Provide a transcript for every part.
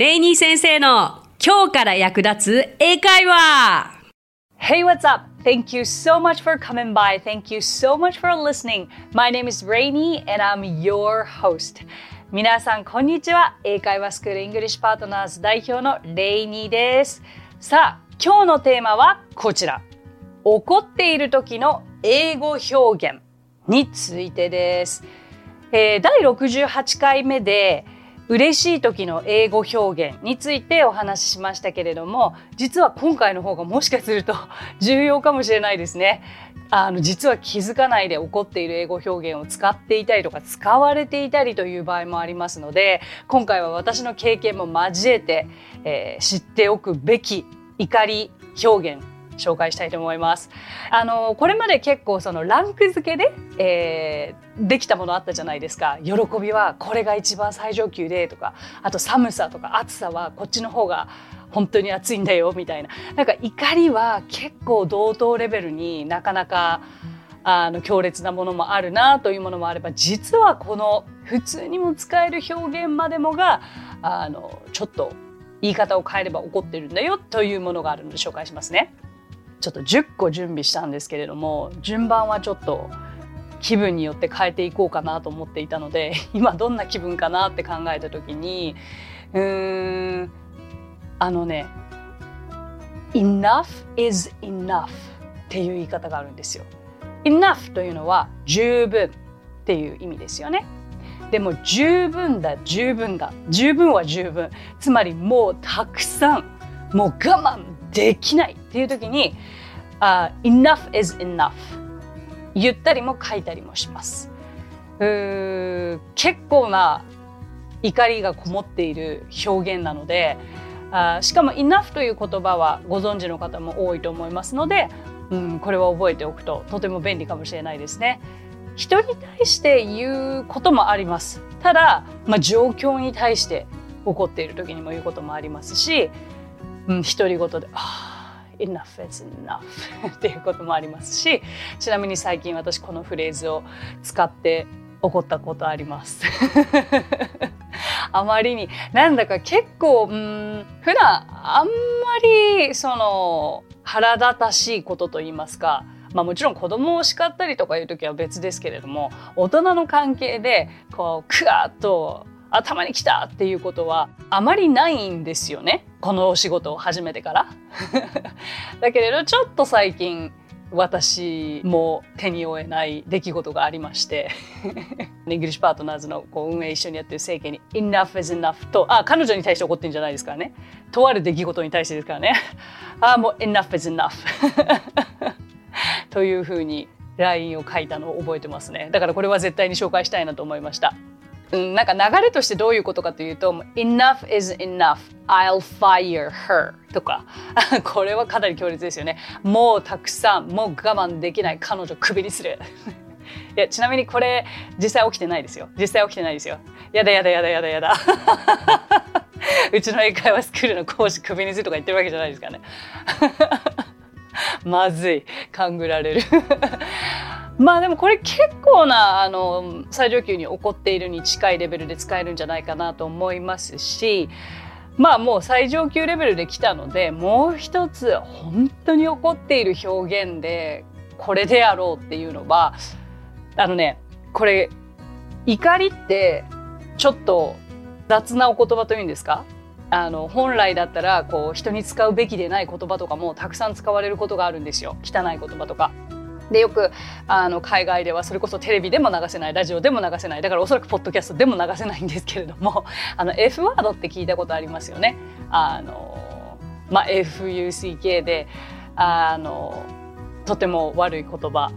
レイニー先生の今日から役立つ英会話 Hey, what's up? Thank you so much for coming by. Thank you so much for listening. My name is Rainy and I'm your host. 皆さん、こんにちは。英会話スクールイングリッシュパートナーズ代表のレイニーです。さあ、今日のテーマはこちら。怒っている時の英語表現についてです。えー第68回目で嬉しい時の英語表現についてお話ししましたけれども実は今回の方がもしかすると重要かもしれないですね。あの実は気づかないで起こっている英語表現を使っていたりとか使われていたりという場合もありますので今回は私の経験も交えて、えー知っておくべき怒り表現紹介したいと思います。あのこれまで結構そのランク付けで、えーできたものあったじゃないですか。喜びはこれが一番最上級でとか、あと寒さとか暑さはこっちの方が本当に暑いんだよみたいな。なんか怒りは結構同等レベルになかなかあの強烈なものもあるなというものもあれば実はこの普通にも使える表現までもがあのちょっと言い方を変えれば怒ってるんだよというものがあるので紹介しますね。ちょっと10個準備したんですけれども順番はちょっと気分によって変えていこうかなと思っていたので 今どんな気分かなって考えた時にうーんあのね「enough is enough」っていう言い方があるんですよ。enough というのは十分っていう意味ですよね。でも十分だ十分だ十分は十分つまりもうたくさんもう我慢できないっていう時に、あ enough is enough 言ったりも書いたりもします。うー結構な怒りがこもっている表現なのであしかも enough という言葉はご存知の方も多いと思いますので、うん、これは覚えておくととても便利かもしれないですね。人に対して言うこともあります。ただ、まあ、状況に対して怒っている時にも言うこともありますし、うん、独り言で「ああ enough is enough 」っていうこともありますしちなみに最近私このフレーズを使って怒ったことあります。あまりになんだか結構うん普段あんまりその腹立たしいことと言いますかまあ、もちろん子供を叱ったりとかいう時は別ですけれども大人の関係でこうクワッと頭にきたっていうことはあまりないんですよね。このお仕事を始めてから。だけれどちょっと最近私も手に負えない出来事がありまして。イングリッシュパートナーズのこう運営一緒にやってる政権に「enough is enough と」あ彼女に対して怒ってるんじゃないですからね。とある出来事に対してですからね。あもう enough is enough というふうに LINE を書いたのを覚えてますね。だからこれは絶対に紹介したいなと思いました。うん、なんか流れとしてどういうことかというと「enough is enough. I'll fire her」とか。これはかなり強烈ですよね。もうたくさんもう我慢できない彼女クビにする。いやちなみにこれ実際起きてないですよ。実際起きてないですよ。やだやだやだやだやだ。うちの英会話スクールの講師クビにするとか言ってるわけじゃないですからね。まずい。勘ぐられる。まあでもこれ結構なあの最上級に起こっているに近いレベルで使えるんじゃないかなと思いますしまあもう最上級レベルで来たのでもう一つ本当に起こっている表現でこれであろうっていうのはあのねこれ怒りってちょっと雑なお言葉というんですか？あの本来だったらこう人に使うべきでない言葉とかもたくさん使われることがあるんですよ汚い言葉とか。でよくあの海外ではそれこそテレビでも流せないラジオでも流せないだからおそらくポッドキャストでも流せないんですけれども あの F ワードって聞いたことありますよね。あのまあ、FUCK であのとても悪い言葉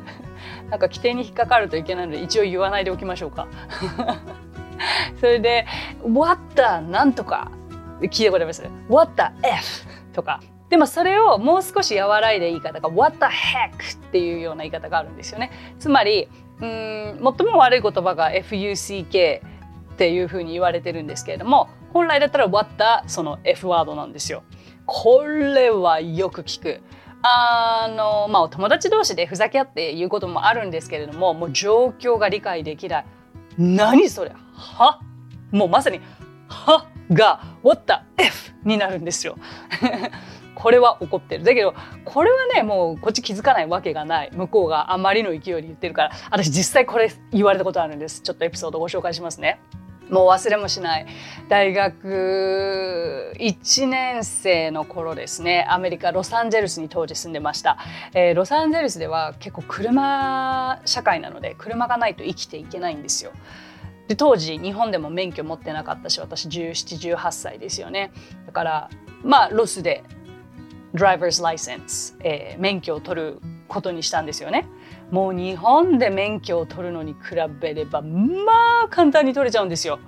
なんか規定に引っかかるといけないので一応言わないでおきましょうか。それで「What the なんとか」聞いたことあります ?What the F とか。でもそれをもう少し和らいで言い方が What the heck っていうような言い方があるんですよね。つまりうん最も悪い言葉が FUCK っていうふうに言われてるんですけれども本来だったら What the その F ワードなんですよ。これはよく聞く。あのまあお友達同士でふざけ合って言うこともあるんですけれどももう状況が理解できない何それ？は？もうまさにはが What the F になるんですよ。これは怒ってる。だけど、これはね、もうこっち気づかないわけがない。向こうがあまりの勢いで言ってるから、私実際これ言われたことあるんです。ちょっとエピソードご紹介しますね。もう忘れもしない大学1年生の頃ですねアメリカロサンゼルスに当時住んでました、えー、ロサンゼルスでは結構車社会なので車がないと生きていけないんですよで当時日本でも免許持ってなかったし私1718歳ですよねだからまあロスでドライバーズライセンス、えー、免許を取ることにしたんですよね。もう日本で免許を取るのに比べればまあ簡単に取れちゃうんですよ。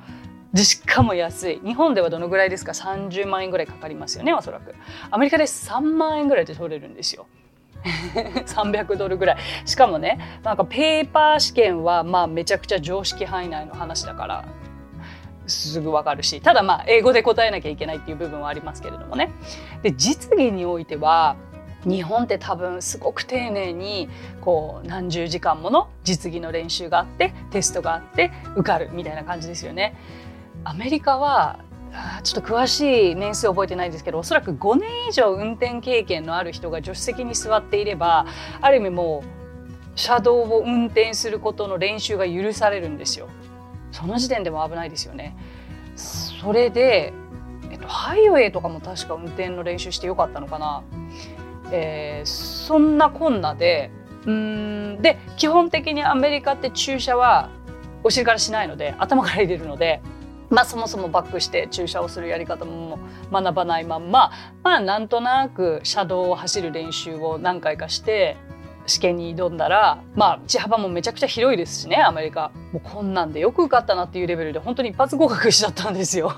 でしかも安い。日本ではどのぐらいですか？30万円ぐらいかかりますよねおそらく。アメリカで3万円ぐらいで取れるんですよ。300ドルぐらい。しかもねなんかペーパー試験はまあめちゃくちゃ常識範囲内の話だから。すぐわかるしただまあ英語で答えなきゃいけないっていう部分はありますけれどもねで実技においては日本って多分すごく丁寧にこう何十時間もの実技の練習があってテストがあって受かるみたいな感じですよね。アメリカはちょっと詳しい年数覚えてないですけどおそらく5年以上運転経験のある人が助手席に座っていればある意味もう車道を運転することの練習が許されるんですよ。その時点でも危ないですよね。それで、えっと、ハイウェイとかも確か運転の練習してよかったのかな。えー、そんなこんなでうんで基本的にアメリカって駐車はお尻からしないので頭から入れるので。まあ、そもそもバックして駐車をするやり方も学ばないまんま、まあ、なんとなく車道を走る練習を何回かして試験に挑んだらまあ道幅もめちゃくちゃ広いですしねアメリカもうこんなんでよく受かったなっていうレベルで本当に一発合格しちゃったんですよ。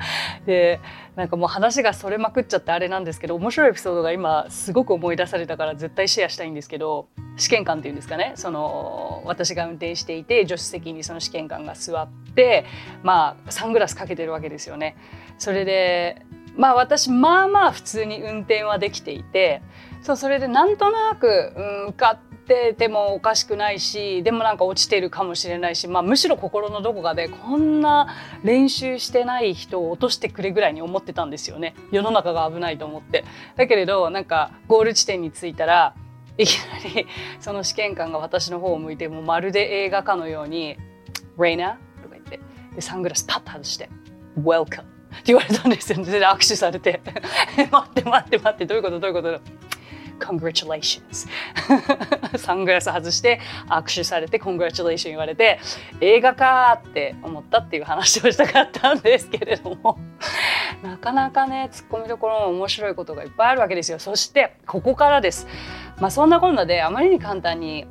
でなんかもう話がそれまくっちゃってあれなんですけど面白いエピソードが今すごく思い出されたから絶対シェアしたいんですけど試験官っていうんですかねその私が運転していて助手席にその試験官が座ってまあサングラスかけてるわけですよね。それでまあ私まあまあ普通に運転はできていてそうそれでなんとなく、うん、受かっててもおかしくないしでもなんか落ちてるかもしれないし、まあ、むしろ心のどこかでこんな練習してない人を落としてくれぐらいに思ってたんですよね世の中が危ないと思って。だけれどなんかゴール地点に着いたらいきなりその試験官が私の方を向いてもうまるで映画かのように「レイナ?」とか言ってでサングラスパッと外して「Welcome」って言われたんですよ。で握手されて「待って待って待ってどういうことどういうこと Congratulations. サングラス外して握手されて Congratulations 言われて映画かって思ったっていう話をしたかったんですけれども。なかなかねツッコミどころの面白いことがいっぱいあるわけですよ。そしてここからです。まあそんなこんなであまりに簡単に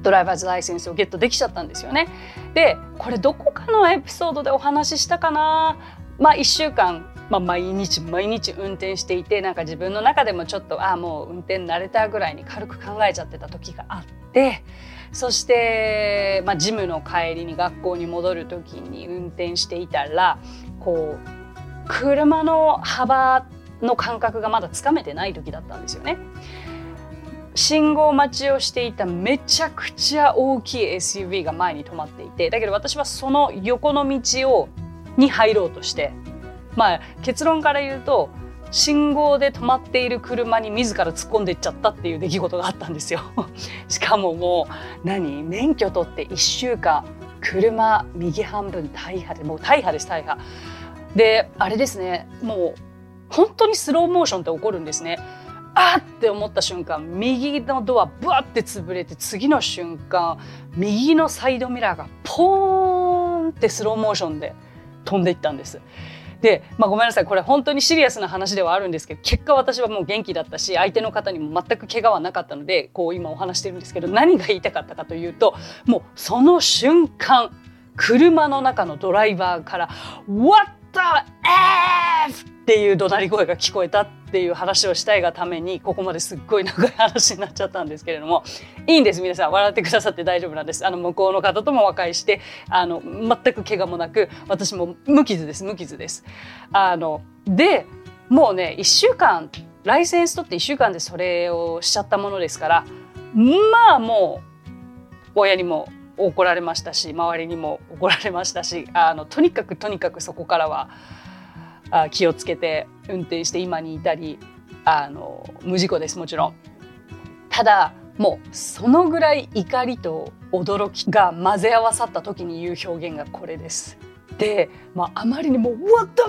ドライバーズライセンスをゲットできちゃったんですよね。でこれどこかのエピソードでお話ししたかな。まあ1週間まあ、毎日毎日運転していてなんか自分の中でもちょっとああもう運転慣れたぐらいに軽く考えちゃってた時があってそして、まあ、ジムの帰りに学校に戻る時に運転していたらこう車の幅の感覚がまだつかめてない時だったんですよね。信号待ちをしていためちゃくちゃ大きい SUV が前に止まっていてだけど私はその横の道をに入ろうとしてまあ結論から言うと信号で止まっている車に自ら突っ込んでいっちゃったっていう出来事があったんですよ。しかももう何？免許取って1週間車右半分大破でもう大破です大破。であれですねもう本当にスローモーションって起こるんですね。あって思った瞬間右のドアブワって潰れて次の瞬間右のサイドミラーがポーンってスローモーションで飛んでいったんです。で、まあ、ごめんなさい。これ本当にシリアスな話ではあるんですけど結果私はもう元気だったし相手の方にも全く怪我はなかったのでこう今お話してるんですけど何が言いたかったかというともうその瞬間車の中のドライバーから「What the F!」っていう怒鳴り声が聞こえたっていう話をしたいがためにここまですっごい長い話になっちゃったんですけれどもいいんです皆さん。笑ってくださって大丈夫なんです。あの向こうの方とも和解してあの全く怪我もなく私も無傷です。無傷です。あのでもうね1週間ライセンス取って1週間でそれをしちゃったものですからまあもう親にも怒られましたし周りにも怒られましたし あのとにかくとにかくそこからはあ気をつけて運転して今に至りあの無事故ですもちろん。ただもうそのぐらい怒りと驚きが混ぜ合わさった時に言う表現がこれです。で、まあ、あまりにも「What the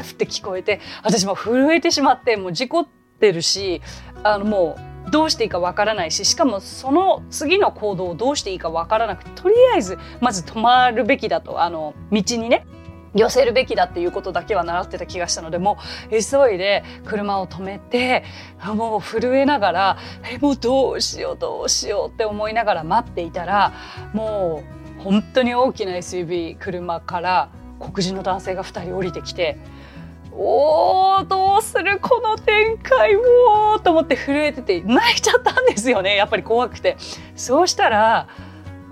F!」って聞こえて私も震えてしまってもう事故ってるしあのもうどうしていいかわからないししかもその次の行動をどうしていいかわからなくてとりあえずまず止まるべきだとあの道にね寄せるべきだっていうことだけは習ってた気がしたのでもう急いで車を止めてもう震えながらえもうどうしようどうしようって思いながら待っていたらもう本当に大きな SUV 車から黒人の男性が2人降りてきておーどうするこの展開もうと思って震えてて泣いちゃったんですよねやっぱり怖くて。そうしたら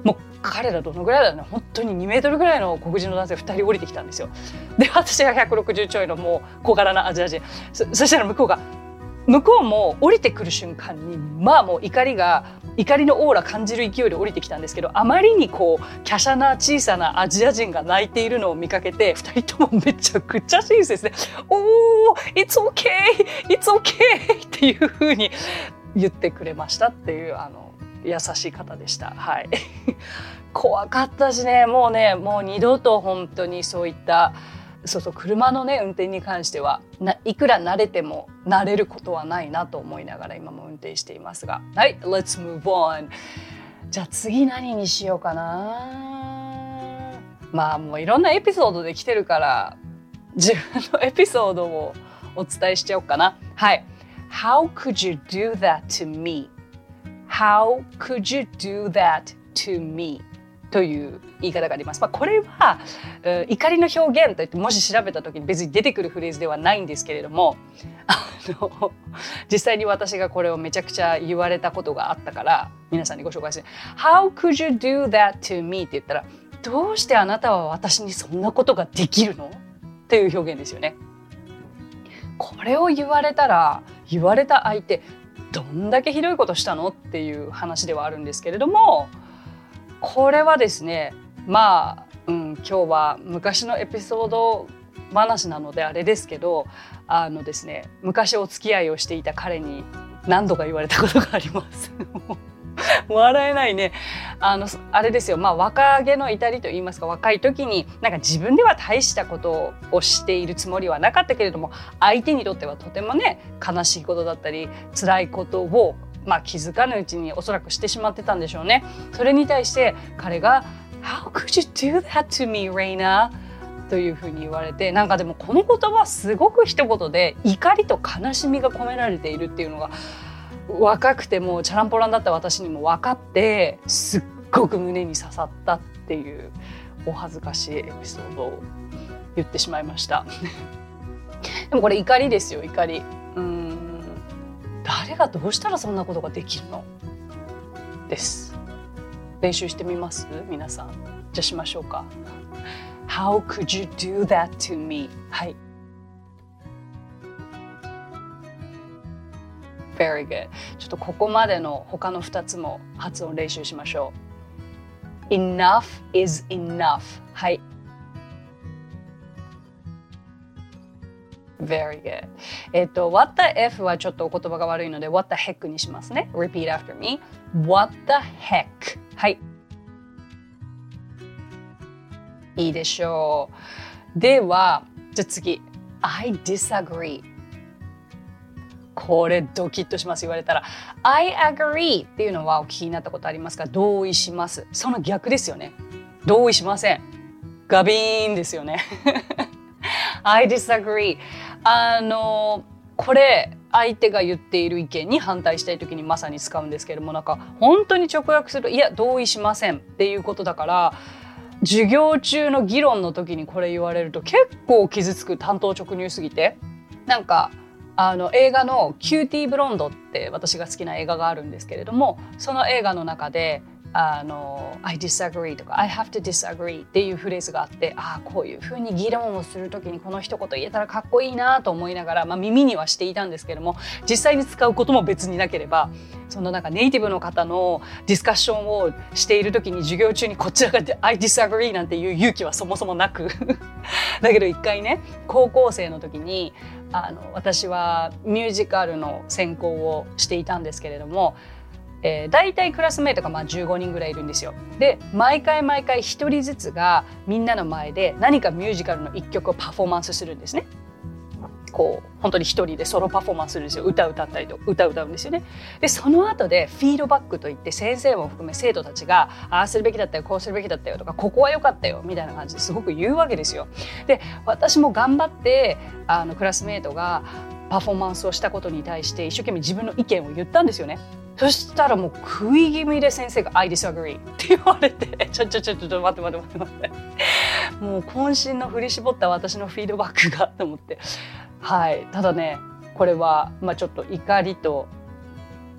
もう彼らどのぐらいだろうね本当に2メートルぐらいの黒人の男性2人降りてきたんですよ。で私が160ちょいのもう小柄なアジア人そそしたら向こうが向こうも降りてくる瞬間にまあもう怒りが怒りのオーラ感じる勢いで降りてきたんですけどあまりにこう華奢な小さなアジア人が泣いているのを見かけて2人ともめちゃくちゃ親切で「おお It's okay! It's okay!」っていうふうに言ってくれましたっていうあの優しい方でした。はい。怖かったしね、もうね、もう二度と本当にそういった、そうそう、車のね、運転に関しては、いくら慣れても慣れることはないなと思いながら今も運転していますが。はい、Let's move on. じゃあ次何にしようかな。まあもういろんなエピソードで来てるから、自分のエピソードをお伝えしちゃおうかな。はい。How could you do that to me? How could you do that to me? という言い方があります。まあ、これは、怒りの表現といってもし調べた時に別に出てくるフレーズではないんですけれどもあの実際に私がこれをめちゃくちゃ言われたことがあったから皆さんにご紹介して「How could you do that to me?」って言ったら「どうしてあなたは私にそんなことができるの?」っていう表現ですよね。これを言われたら言われた相手どんだけひどいことしたの？っていう話ではあるんですけれどもこれはですねまあ、うん、今日は昔のエピソード話なのであれですけどあのですね昔お付き合いをしていた彼に何度か言われたことがあります。笑えないねあのあれですよまあ若気の至りと言いますか若い時になんか自分では大したことをしているつもりはなかったけれども相手にとってはとてもね悲しいことだったり辛いことをまあ、気づかぬうちにおそらくしてしまってたんでしょうね。それに対して彼が「How could you do that to me, Reina?」というふうに言われてなんかでもこの言葉すごく一言で怒りと悲しみが込められているっていうのが若くてもチャランポランだった私にも分かってすっごく胸に刺さったっていうお恥ずかしいエピソードを言ってしまいました でもこれ怒りですよ怒り誰がどうしたらそんなことができるの？です練習してみます？皆さんじゃあしましょうか How could you do that to me? はい Very good. ちょっとここまでの他の2つも発音練習しましょう。Enough is enough. はい。Very good. えっと、What the F はちょっとお言葉が悪いので、What the heck にしますね。Repeat after me. What the heck? はい。いいでしょう。では、じゃあ次。I disagree. これドキッとします言われたら I agree っていうのはお聞きになったことありますか？同意しますその逆ですよね同意しませんガビーンですよね I disagree あのこれ相手が言っている意見に反対したい時にまさに使うんですけれどもなんか本当に直訳するいや同意しませんっていうことだから授業中の議論の時にこれ言われると結構傷つく担当直入すぎて。なんかあの映画の「キューティーブロンド」って私が好きな映画があるんですけれどもその映画の中であの I disagree とか I have to disagree っていうフレーズがあってああこういうふうに議論をする時にこの一言言えたらかっこいいなと思いながら、まあ、耳にはしていたんですけども実際に使うことも別になければそのなんかネイティブの方のディスカッションをしている時に授業中にこちらが I disagree なんていう勇気はそもそもなく。だけど一回ね高校生の時にあの私はミュージカルの専攻をしていたんですけれどもえー、大体クラスメートがまあ15人ぐらいいるんですよ。で毎回毎回1人ずつがみんなの前で何かミュージカルの1曲をパフォーマンスするんですね。こう本当に一人でソロパフォーマンスするんですよ歌歌ったりと歌歌うんですよね。でその後でフィードバックといって先生も含め生徒たちがああするべきだったよこうするべきだったよとかここは良かったよみたいな感じですごく言うわけですよ。で私も頑張ってあのクラスメートがパフォーマンスをしたことに対して一生懸命自分の意見を言ったんですよね。そしたらもう食い気味で先生が「I disagree」って言われて「ちょちょちょちょ待って待って待って待って」もう渾身の振り絞った私のフィードバックがと思ってはいただねこれは、まあ、ちょっと怒りと、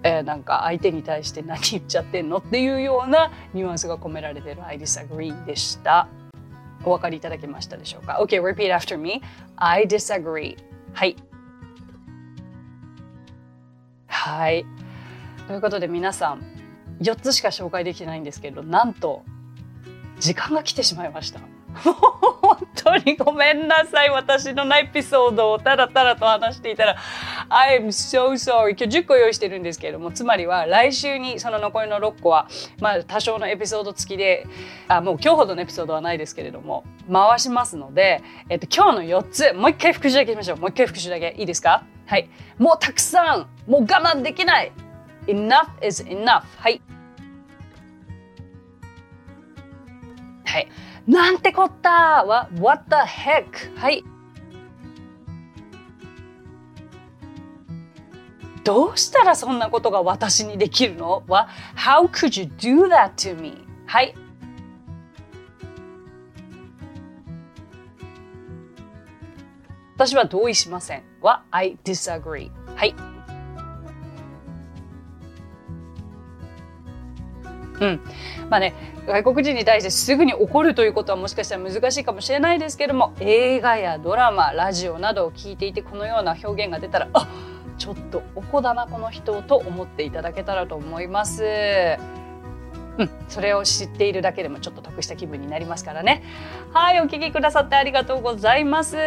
えー、なんか相手に対して何言っちゃってんのっていうようなニュアンスが込められてる「I disagree」でした。お分かりいただけましたでしょうか ?OK, repeat after me. I disagree. はい。はい。ということで皆さん4つしか紹介できてないんですけどなんと時間が来てしまいました。本当にごめんなさい私のエピソードをたらたらと話していたら I'm so sorry 今日10個用意してるんですけれどもつまりは来週にその残りの6個はまあ多少のエピソード付きであもう今日ほどのエピソードはないですけれども回しますので、えっと、今日の4つもう一回復習だけしましょう。もう一回復習だけ。いいですか？はい。もうたくさんもう我慢できない。Enough is enough はいはいなんてこったは what the heck はいどうしたらそんなことが私にできるのは How could you do that to me? はい私は同意しませんは I disagree はいうんまあね、外国人に対してすぐに怒るということはもしかしたら難しいかもしれないですけども映画やドラマラジオなどを聞いていてこのような表現が出たらあちょっとおこだなこの人と思っていただけたらと思います。うん、それを知っているだけでもちょっと得した気分になりますからね。はい、お聞きくださってありがとうございます。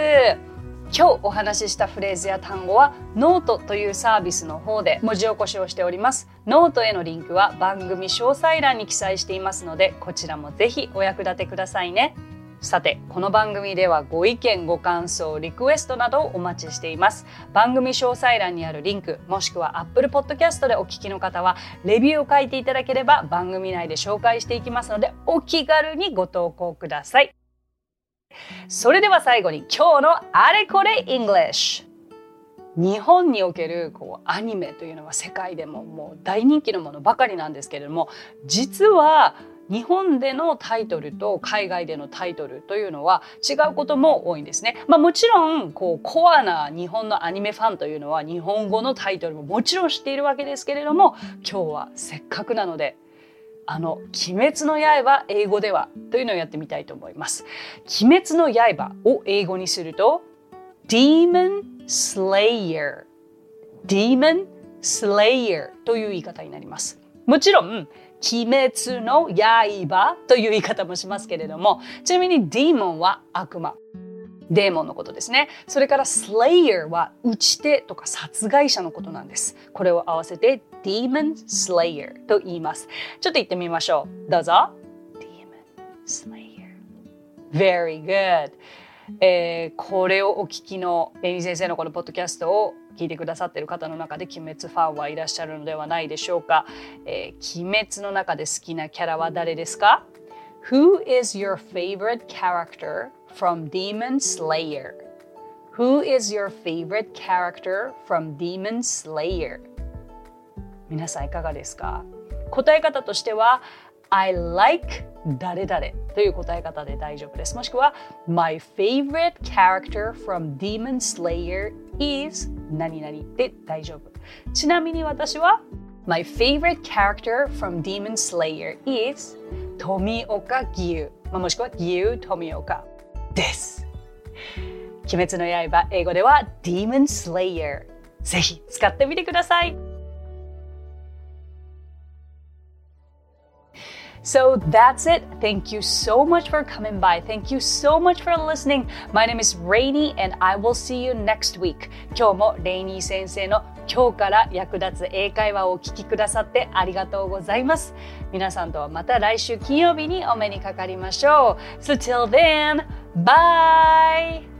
今日お話ししたフレーズや単語はノートというサービスの方で文字起こしをしております。ノートへのリンクは番組詳細欄に記載していますのでこちらもぜひお役立てくださいね。さてこの番組ではご意見ご感想リクエストなどをお待ちしています。番組詳細欄にあるリンクもしくは Apple Podcast でお聞きの方はレビューを書いていただければ番組内で紹介していきますのでお気軽にご投稿ください。それでは最後に今日のあれこれ English 日本におけるこうアニメというのは世界でももう大人気のものばかりなんですけれども実は日本でのタイトルと海外でのタイトルというのは違うことも多いんですね。まあ、もちろんこうコアな日本のアニメファンというのは日本語のタイトルももちろん知っているわけですけれども今日はせっかくなのであの「鬼滅の刃」英語ではというのをやってみたいと思います。鬼滅の刃を英語にすると Demon Slayer Demon Slayer という言い方になります。もちろん鬼滅の刃という言い方もしますけれどもちなみに Demon は悪魔デーモンのことですね。それから Slayer は打ち手とか殺害者のことなんです。これを合わせて Demon Slayer と言います。ちょっと言ってみましょう。どうぞ。Demon Slayer. Very good. えー、これをお聞きのレニ先生のこのポッドキャストを聞いてくださっている方の中で鬼滅ファンはいらっしゃるのではないでしょうか、えー、鬼滅の中で好きなキャラは誰ですか Who is your favorite character from Demon Slayer? Who is your favorite character from Demon Slayer? 皆さんいかがですか答え方としては I like 誰々という答え方で大丈夫です。もしくは My favorite character from Demon Slayer is 何々で大丈夫。ちなみに私は My favorite character from Demon Slayer is 富岡義勇、まあ、もしくは義勇富岡です。鬼滅の刃英語では Demon Slayer ぜひ使ってみてください。So that's it. Thank you so much for coming by. Thank you so much for listening. My name is Rainy and I will see you next week. 今日もレイニー先生の今日から役立つ英会話をお聞きくださってありがとうございます。皆さんとはまた来週金曜日にお目にかかりましょう。So till then, bye!